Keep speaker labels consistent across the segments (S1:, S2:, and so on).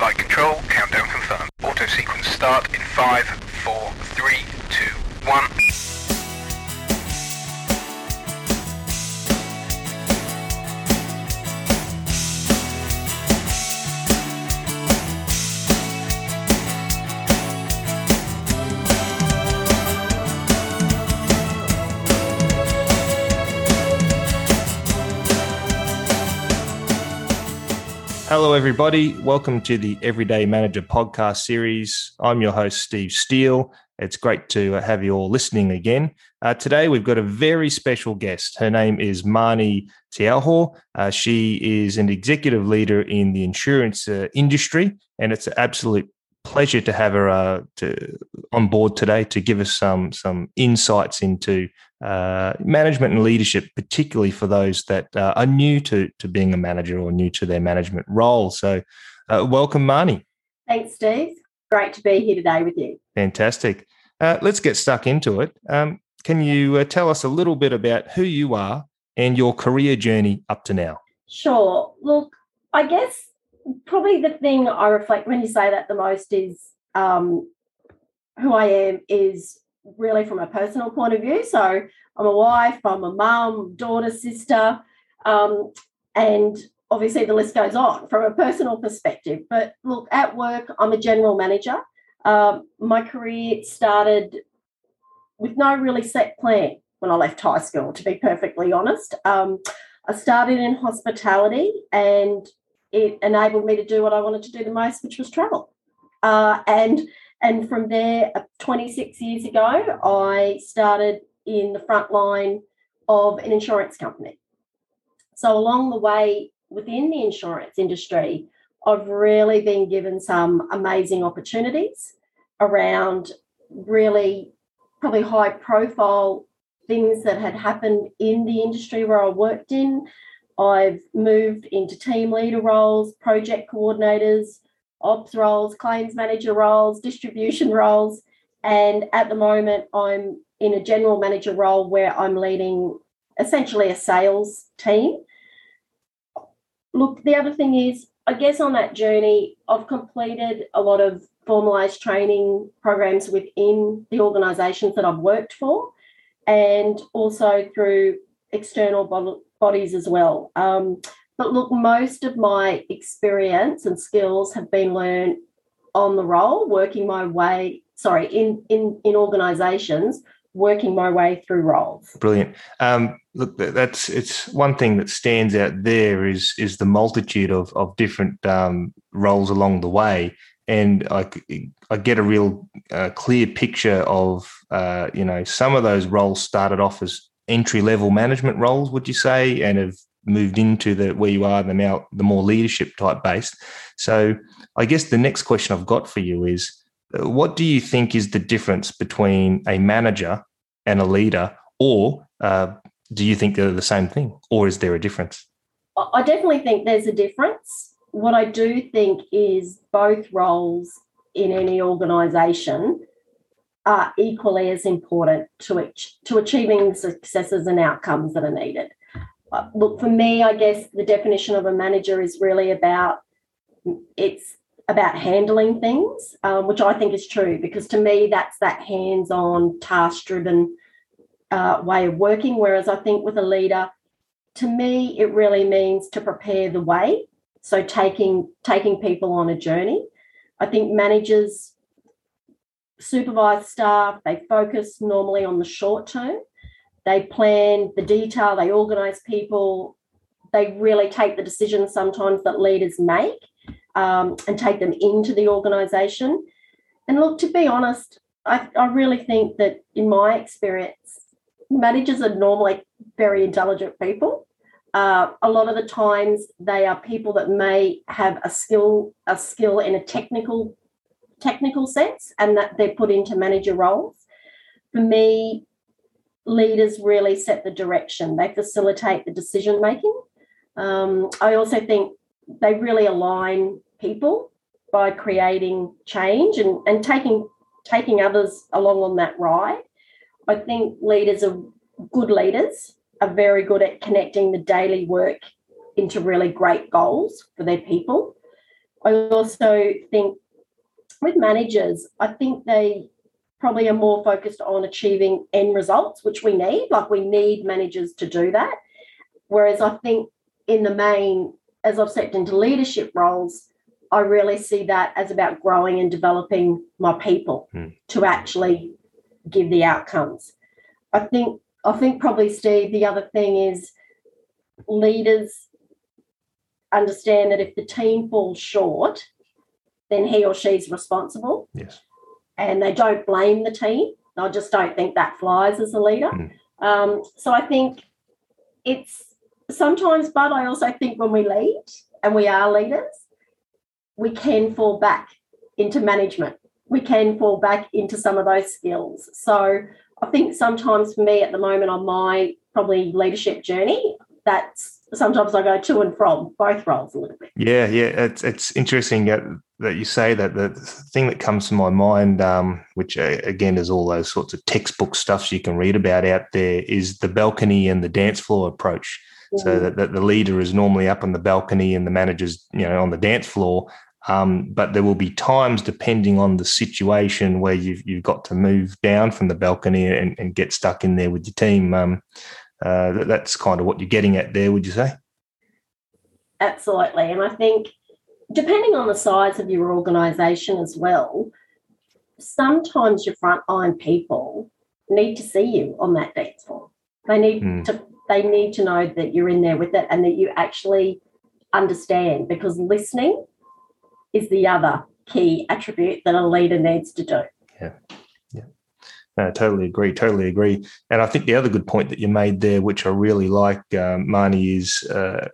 S1: Flight control, countdown confirmed. Auto sequence start in 5, 4, 3, 2, 1.
S2: Hello, everybody. Welcome to the Everyday Manager podcast series. I'm your host, Steve Steele. It's great to have you all listening again. Uh, today, we've got a very special guest. Her name is Marnie Tiauho. Uh, she is an executive leader in the insurance uh, industry, and it's an absolute pleasure to have her uh, to, on board today to give us some some insights into uh, management and leadership, particularly for those that uh, are new to to being a manager or new to their management role. So, uh, welcome, Marnie.
S3: Thanks, Steve. Great to be here today with you.
S2: Fantastic. Uh, let's get stuck into it. Um, can you uh, tell us a little bit about who you are and your career journey up to now?
S3: Sure. Look, I guess probably the thing I reflect when you say that the most is um, who I am is really from a personal point of view. So I'm a wife, I'm a mum, daughter, sister, um, and obviously the list goes on from a personal perspective. But look, at work, I'm a general manager. Um, my career started with no really set plan when I left high school, to be perfectly honest. Um, I started in hospitality and it enabled me to do what I wanted to do the most, which was travel. Uh, and and from there, uh, 26 years ago, I started in the front line of an insurance company. So along the way within the insurance industry, I've really been given some amazing opportunities around really probably high profile things that had happened in the industry where I worked in, I've moved into team leader roles, project coordinators, ops roles, claims manager roles, distribution roles. And at the moment, I'm in a general manager role where I'm leading essentially a sales team. Look, the other thing is, I guess on that journey, I've completed a lot of formalized training programs within the organizations that I've worked for and also through external bodies as well. Um, but look, most of my experience and skills have been learned on the role, working my way, sorry, in in in organizations, working my way through roles.
S2: Brilliant. Um, look, that's it's one thing that stands out there is is the multitude of of different um, roles along the way, and I I get a real uh, clear picture of uh, you know some of those roles started off as entry level management roles, would you say, and have moved into the where you are the now the more leadership type based. So I guess the next question I've got for you is uh, what do you think is the difference between a manager and a leader, or uh, do you think they're the same thing, or is there a difference?
S3: I definitely think there's a difference. What I do think is both roles in any organisation are equally as important to, each to achieving successes and outcomes that are needed. Uh, look, for me, I guess the definition of a manager is really about it's about handling things, um, which I think is true because to me, that's that hands on, task driven uh, way of working. Whereas I think with a leader, to me, it really means to prepare the way. So taking taking people on a journey. I think managers supervise staff, they focus normally on the short term. They plan the detail, they organize people, they really take the decisions sometimes that leaders make um, and take them into the organization. And look, to be honest, I, I really think that in my experience, managers are normally very intelligent people. Uh, a lot of the times they are people that may have a skill a skill in a technical technical sense and that they're put into manager roles. For me, leaders really set the direction, they facilitate the decision making. Um, I also think they really align people by creating change and, and taking taking others along on that ride. I think leaders are good leaders are very good at connecting the daily work into really great goals for their people I also think with managers, I think they probably are more focused on achieving end results, which we need. Like we need managers to do that. Whereas I think in the main, as I've stepped into leadership roles, I really see that as about growing and developing my people
S2: Mm.
S3: to actually give the outcomes. I think I think probably Steve, the other thing is leaders understand that if the team falls short, then he or she's responsible
S2: Yes.
S3: And they don't blame the team. I just don't think that flies as a leader.
S2: Mm.
S3: Um, so I think it's sometimes, but I also think when we lead and we are leaders, we can fall back into management. We can fall back into some of those skills. So I think sometimes for me at the moment on my probably leadership journey, that's sometimes I go to and from both roles a little bit.
S2: Yeah, yeah, it's it's interesting that, that you say that. The thing that comes to my mind, um, which uh, again is all those sorts of textbook stuffs you can read about out there, is the balcony and the dance floor approach. So that, that the leader is normally up on the balcony and the manager's you know on the dance floor. Um, but there will be times, depending on the situation, where you've you've got to move down from the balcony and, and get stuck in there with your team. Um, uh, that, that's kind of what you're getting at there, would you say?
S3: Absolutely. And I think depending on the size of your organization as well, sometimes your frontline people need to see you on that dance floor. They need
S2: Mm.
S3: to they need to know that you're in there with it and that you actually understand because listening is the other key attribute that a leader needs to do.
S2: No, totally agree. Totally agree. And I think the other good point that you made there, which I really like, um, Marnie, is uh,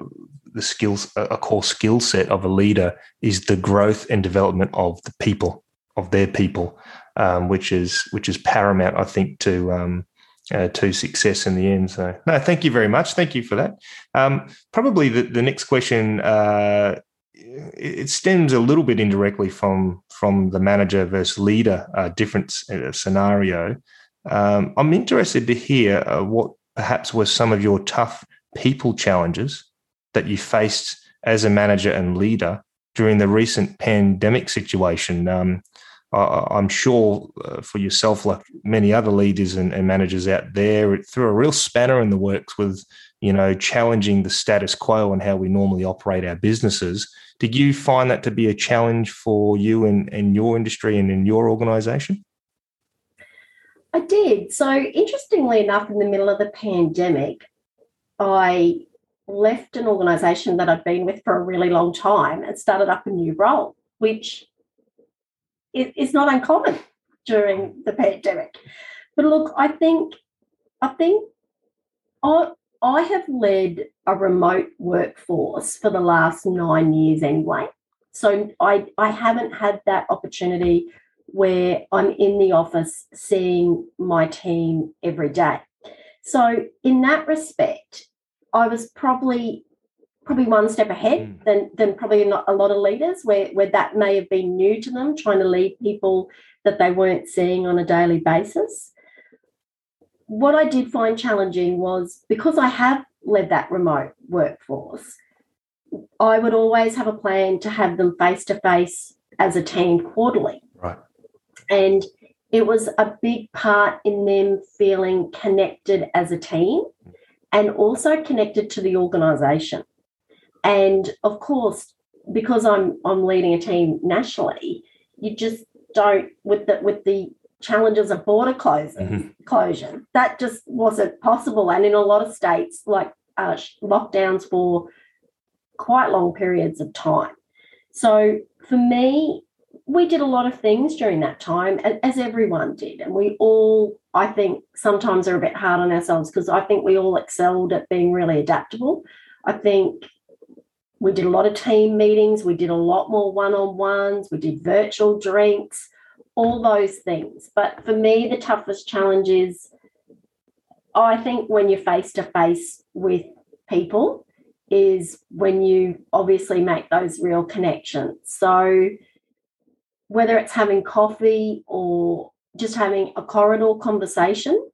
S2: the skills, a core skill set of a leader is the growth and development of the people, of their people, um, which is which is paramount, I think, to um, uh, to success in the end. So, no, thank you very much. Thank you for that. Um, probably the, the next question. Uh, it stems a little bit indirectly from from the manager versus leader uh, difference uh, scenario. Um, I'm interested to hear uh, what perhaps were some of your tough people challenges that you faced as a manager and leader during the recent pandemic situation. Um, I, I'm sure uh, for yourself, like many other leaders and, and managers out there, it threw a real spanner in the works with you know challenging the status quo and how we normally operate our businesses. Did you find that to be a challenge for you and, and your industry and in your organization?
S3: I did. So, interestingly enough, in the middle of the pandemic, I left an organization that I'd been with for a really long time and started up a new role, which is, not uncommon during the pandemic. But look, I think, I think I, I have led a remote workforce for the last nine years anyway. So I, I haven't had that opportunity where I'm in the office seeing my team every day. So in that respect, I was probably probably one step ahead
S2: Mm.
S3: than than probably not a lot of leaders where where that may have been new to them trying to lead people that they weren't seeing on a daily basis. What I did find challenging was because I have led that remote workforce, I would always have a plan to have them face to face as a team quarterly.
S2: Right.
S3: And it was a big part in them feeling connected as a team and also connected to the organization. And of course, because I'm I'm leading a team nationally, you just don't with the with the challenges of border closing
S2: Mhm.
S3: closure. That just wasn't possible. And in a lot of states, like uh, lockdowns for quite long periods of time. So for me, we did a lot of things during that time, as everyone did. And we all, I think, sometimes are a bit hard on ourselves because I think we all excelled at being really adaptable. I think we did a lot of team meetings, we did a lot more one on ones, we did virtual drinks, all those things. But for me, the toughest challenge is I think when you're face to face with people is when you obviously make those real connections. So whether it's having coffee or just having a corridor conversation,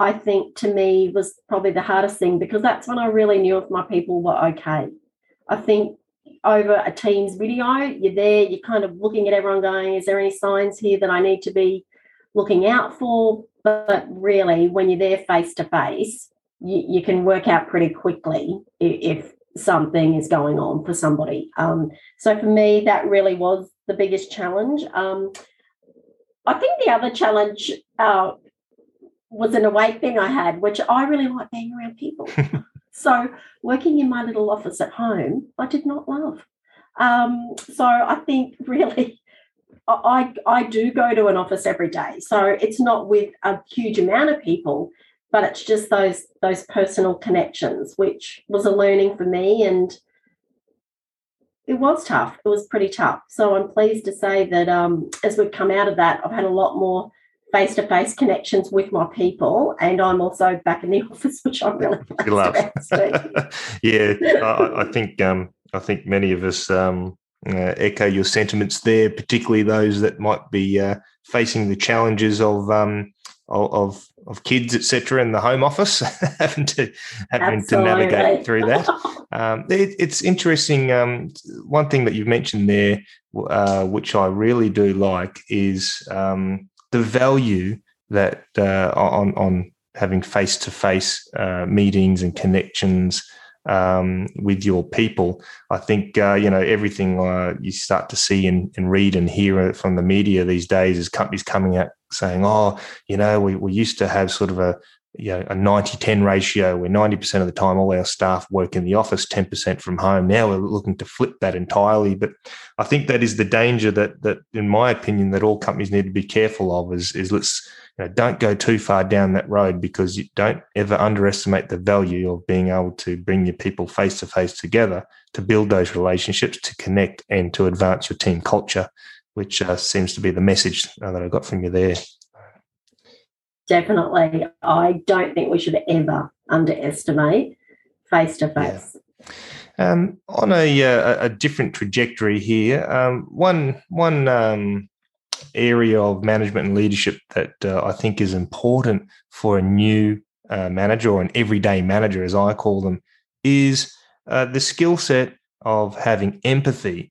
S3: I think to me was probably the hardest thing because that's when I really knew if my people were okay. I think over a Teams video. You're there, you're kind of looking at everyone going, is there any signs here that I need to be looking out for? But really, when you're there face to face, you can work out pretty quickly if something is going on for somebody. Um, so for me, that really was the biggest challenge. Um, I think the other challenge uh, was an awake thing I had, which I really like being around people. so working in my little office at home, I did not love. Um, so I think really, I I do go to an office every day. So it's not with a huge amount of people, but it's just those those personal connections, which was a learning for me, and it was tough. It was pretty tough. So I'm pleased to say that um, as we've come out of that, I've had a lot more face to face connections with my people, and I'm also back in the office, which I'm really
S2: love. yeah, I, I, think um, I think many of us um, uh, echo your sentiments there, particularly those that might be uh, facing the challenges of um, of of kids, etc., in the home office, having to having Absolutely. to navigate through that. Um, it, it's interesting. Um, one thing that you've mentioned there, uh, which I really do like, is um, the value that uh, on on having face to face meetings and connections um, with your people. I think uh, you know everything uh, you start to see and, and, read and hear from the media these days is companies coming out saying, "Oh, you know, we, we used to have sort of a you know a 90-10 ratio where 90% of the time all our staff work in the office 10% from home now we're looking to flip that entirely but i think that is the danger that that in my opinion that all companies need to be careful of is is let's you know, don't go too far down that road because you don't ever underestimate the value of being able to bring your people face to face together to build those relationships, to connect, and to advance your team culture, which uh, seems to be the message uh, that I got from you there.
S3: Definitely. I don't think we should ever underestimate face to face.
S2: On a, uh, a, different trajectory here, um, one one um, area of management and leadership that uh, I think is important for a new uh, manager or an everyday manager, as I call them, is uh, the skill set of having empathy.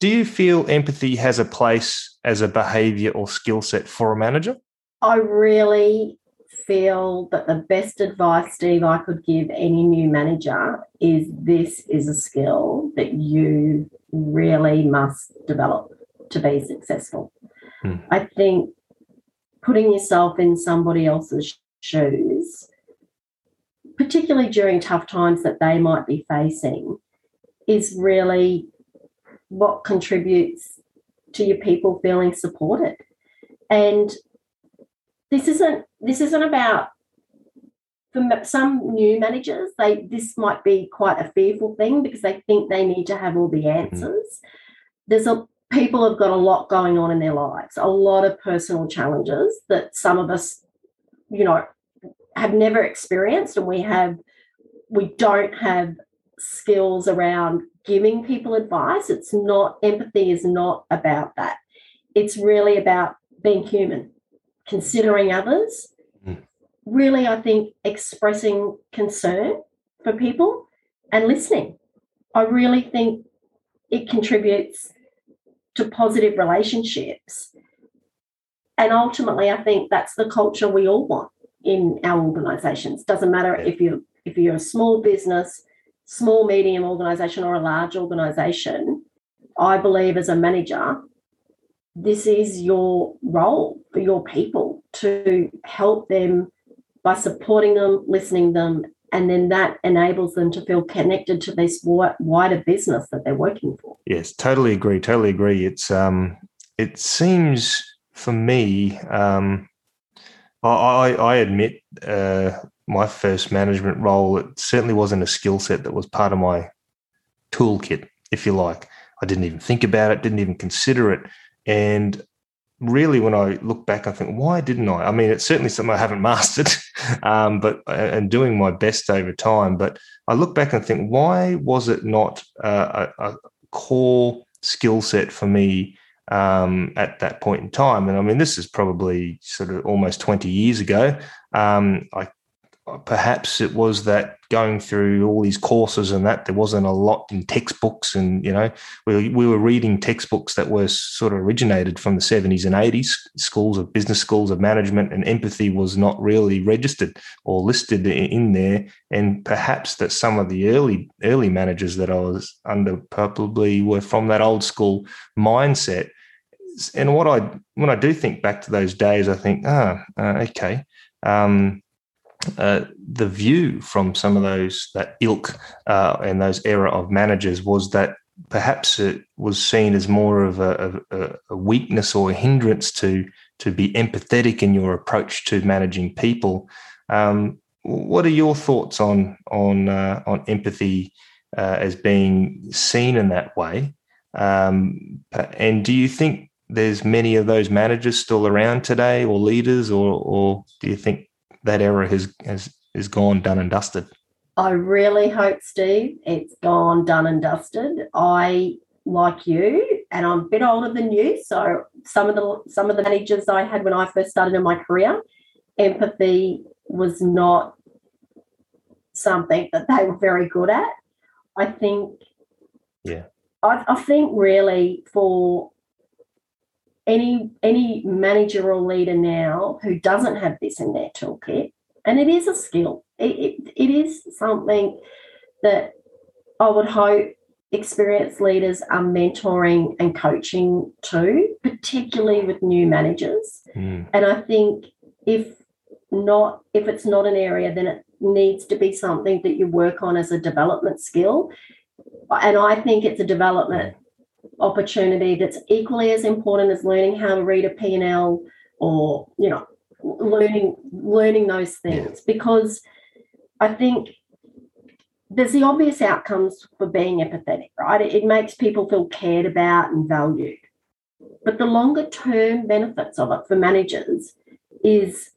S2: Do you feel empathy has a place as a behavior or skill set for a manager?
S3: I really feel that the best advice, Steve, I could give any new manager is this is a skill that you really must develop to be successful. Hmm. I think putting yourself in somebody else's shoes, particularly during tough times that they might be facing, is really what contributes to your people feeling supported. And this isn't this isn't about for some new managers they this might be quite a fearful thing because they think they need to have all the mm-hmm. answers mm-hmm. there's a people have got a lot going on in their lives, a lot of personal challenges that some of us, you know, have never experienced, and we have, we don't have skills around giving people advice. It's not, empathy is not about that. It's really about being human, considering others, mm. really, I think, expressing concern for people and listening. I really think it contributes to positive relationships. And ultimately, I think that's the culture we all want in our organizations. Doesn't matter if you're if you're a small business, small, medium organization, or a large organization. I believe as a manager, this is your role for your people to help them by supporting them, listening them, and then that enables them to feel connected to this wider business that they're working for.
S2: Yes, totally agree. Totally agree. It's um, it seems for me, um, I, I admit uh, my first management role. It certainly wasn't a skill set that was part of my toolkit, if you like. I didn't even think about it, didn't even consider it, and really, when I look back, I think, why didn't I? I mean, it's certainly something I haven't mastered, um, but and doing my best over time. But I look back and think, why was it not uh, a, a, core skill set for me um, at that point in time? And I mean, this is probably sort of almost twenty years ago. Um, I perhaps it was that going through all these courses and that there wasn't a lot in textbooks and you know we, we were reading textbooks that were sort of originated from the 70s and 80s schools of business schools of management and empathy was not really registered or listed in there. And perhaps that some of the early early managers that i was under probably were from that old school mindset. And what i when i do think back to those days i think ah uh, okay um, uh, the view from some of those that ilk uh, and those era of managers was that perhaps it was seen as more of a, a, a, weakness or a hindrance to to be empathetic in your approach to managing people. Um, what are your thoughts on on uh, on empathy uh, as being seen in that way? Um, and do you think there's many of those managers still around today, or leaders, or or do you think that era has has is gone done and dusted.
S3: I really hope, Steve, it's gone done and dusted. I like you, and I'm a bit older than you, so some of the some of the managers I had when I first started in my career, empathy was not something that they were very good at. I think,
S2: yeah,
S3: I, I think really for any any manager or leader now who doesn't have this in their toolkit, and it is a skill. It, it, it is something that I would hope experienced leaders are mentoring and coaching too, particularly with new managers.
S2: Mm.
S3: And I think if not, if it's not an area, then it needs to be something that you work on as a development skill. And I think it's a development opportunity that's equally as important as learning how to read a P&L or, you know, learning learning those things because I think there's the obvious outcomes for being empathetic, right? It, it makes people feel cared about and valued. But the longer term benefits of it for managers is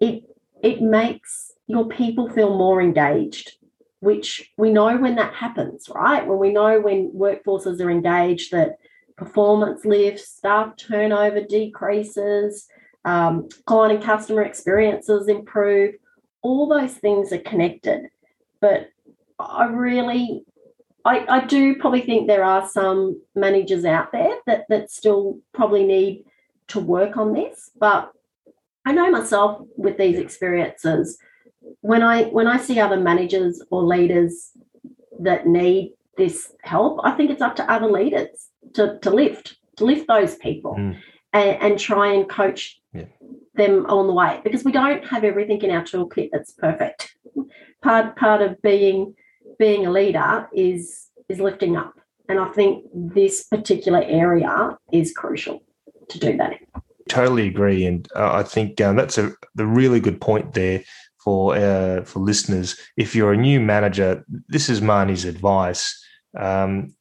S3: it it makes your people feel more engaged which we know when that happens, right? When we know when workforces are engaged that performance lifts, staff turnover decreases, um, client and customer experiences improve. All those things are connected. But I really, I, I do probably think there are some managers out there that, that still probably need to work on this. But I know myself with these experiences, when I when I see other managers or leaders that need this help, I think it's up to other leaders to, to lift, to lift those people mm. and, and, try and coach
S2: yeah.
S3: them on the way because we don't have everything in our toolkit that's perfect. Part part of being being a leader is is lifting up. And I think this particular area is crucial to do that.
S2: Totally agree, and uh, I think um, that's a the really good point there for uh, for listeners. If you're a new manager, this is Marnie's advice. Um,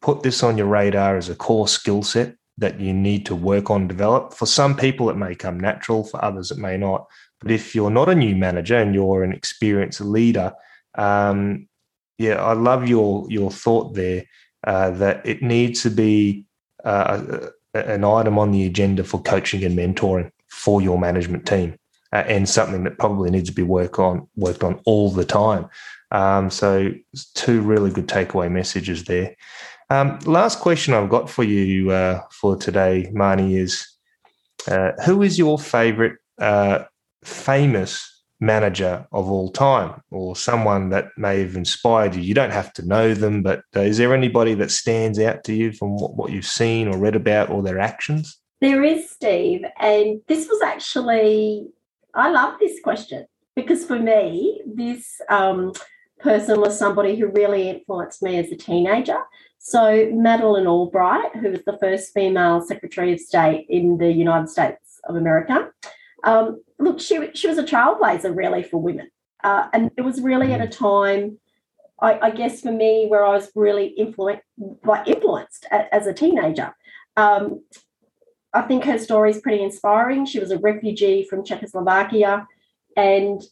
S2: put this on your radar as a core skill set that you need to work on, develop. For some people, it may come natural. For others, it may not. But if you're not a new manager and you're an experienced leader, um, yeah, I love your your thought there uh, that it needs to be uh, an item on the agenda for coaching and mentoring for your management team uh, and something that probably needs to be worked on worked on all the time. Um, so two really good takeaway messages there. Um, last question I've got for you uh, for today, Marnie, is uh, who is your favorite uh, famous manager of all time or someone that may have inspired you? You don't have to know them, but uh, is there anybody that stands out to you from what, what you've seen or read about or their actions?
S3: There is, Steve. And this was actually I love this question because for me, this um, person was somebody who really influenced me as a teenager. So, Madeleine Albright, who was the first female Secretary of State in the United States of America, um, look, she, she was a trailblazer really for women. Uh, and it was really at a time, I, I, guess, for me, where I was really influenced, like influenced as a teenager. Um, I think her story is pretty inspiring. She was a refugee from Czechoslovakia, and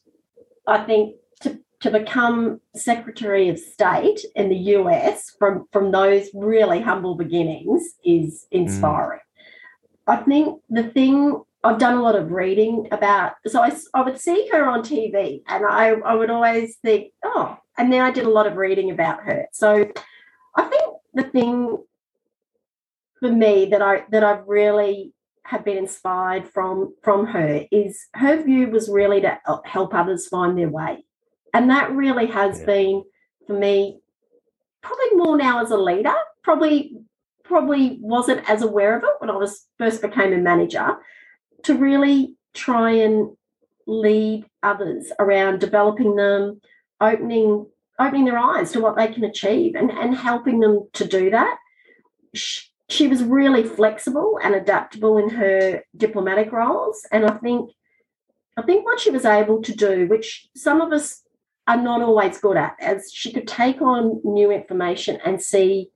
S3: I think to to become Secretary of State in the US from from those really humble beginnings is inspiring. Mm. I think the thing I've done a lot of reading about. So I, I would see her on TV, and I I would always think, oh, and then I did a lot of reading about her. So I think the thing for me that I that I really have been inspired from from her is her view was really to help others find their way, and that really has yeah. been for me probably more now as a leader. Probably probably wasn't as aware of it when I was first became a manager. To really try and lead others around developing them, opening opening their eyes to what they can achieve and, and helping them to do that. She, she was really flexible and adaptable in her diplomatic roles. And I think I think what she was able to do, which some of us are not always good at, as she could take on new information and see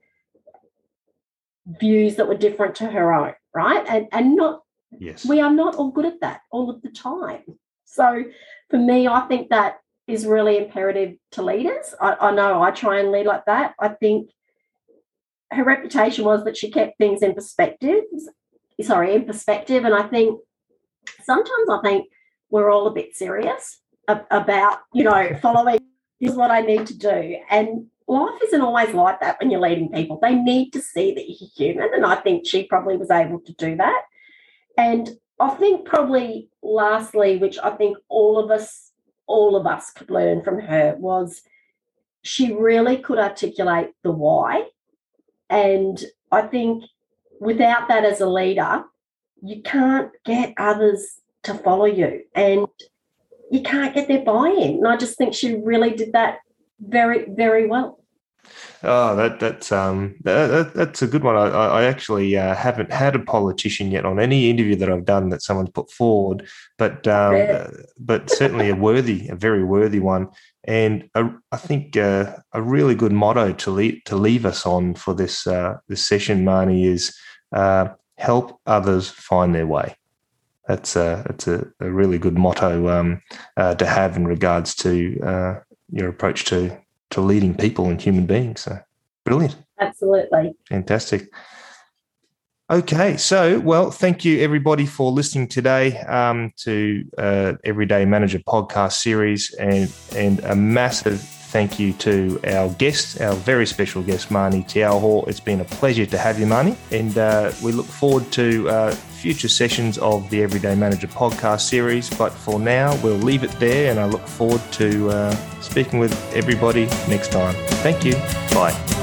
S3: views that were different to her own, right? And and not yes, we are not all good at that all of the time. So for me, I think that is really imperative to leaders. I, I know I try and lead like that. I think her reputation was that she kept things in perspective. Sorry, in perspective. And I think sometimes I think we're all a bit serious about, you know, following is what I need to do. And life isn't always like that when you're leading people. They need to see that you're human. And I think she probably was able to do that. And I think probably lastly, which I think all of us all of us could learn from her was she really could articulate the why. And I think without that as a leader, you can't get others to follow you and you can't get their buy in. And I just think she really did that very, very well.
S2: Oh, that that's um that, that's a good one. I, I actually uh, haven't had a politician yet on any interview that I've done that someone's put forward, but um, uh, but certainly a worthy, a very worthy one, and a, I think uh, a really good motto to leave to leave us on for this uh, this session, Marnie, is uh, help others find their way. That's a that's a, a really good motto um, uh, to have in regards to your approach to to leading people and human beings. So brilliant.
S3: Absolutely.
S2: Fantastic. Okay, so well, thank you everybody for listening today um, to uh, Everyday Manager podcast series, and and a massive thank you to our guest, our very special guest, Marnie Tiauho. It's been a pleasure to have you, Marnie, and uh, we look forward to uh, future sessions of the Everyday Manager podcast series. But for now, we'll leave it there, and I look forward to uh, speaking with everybody next time. Thank you. Bye.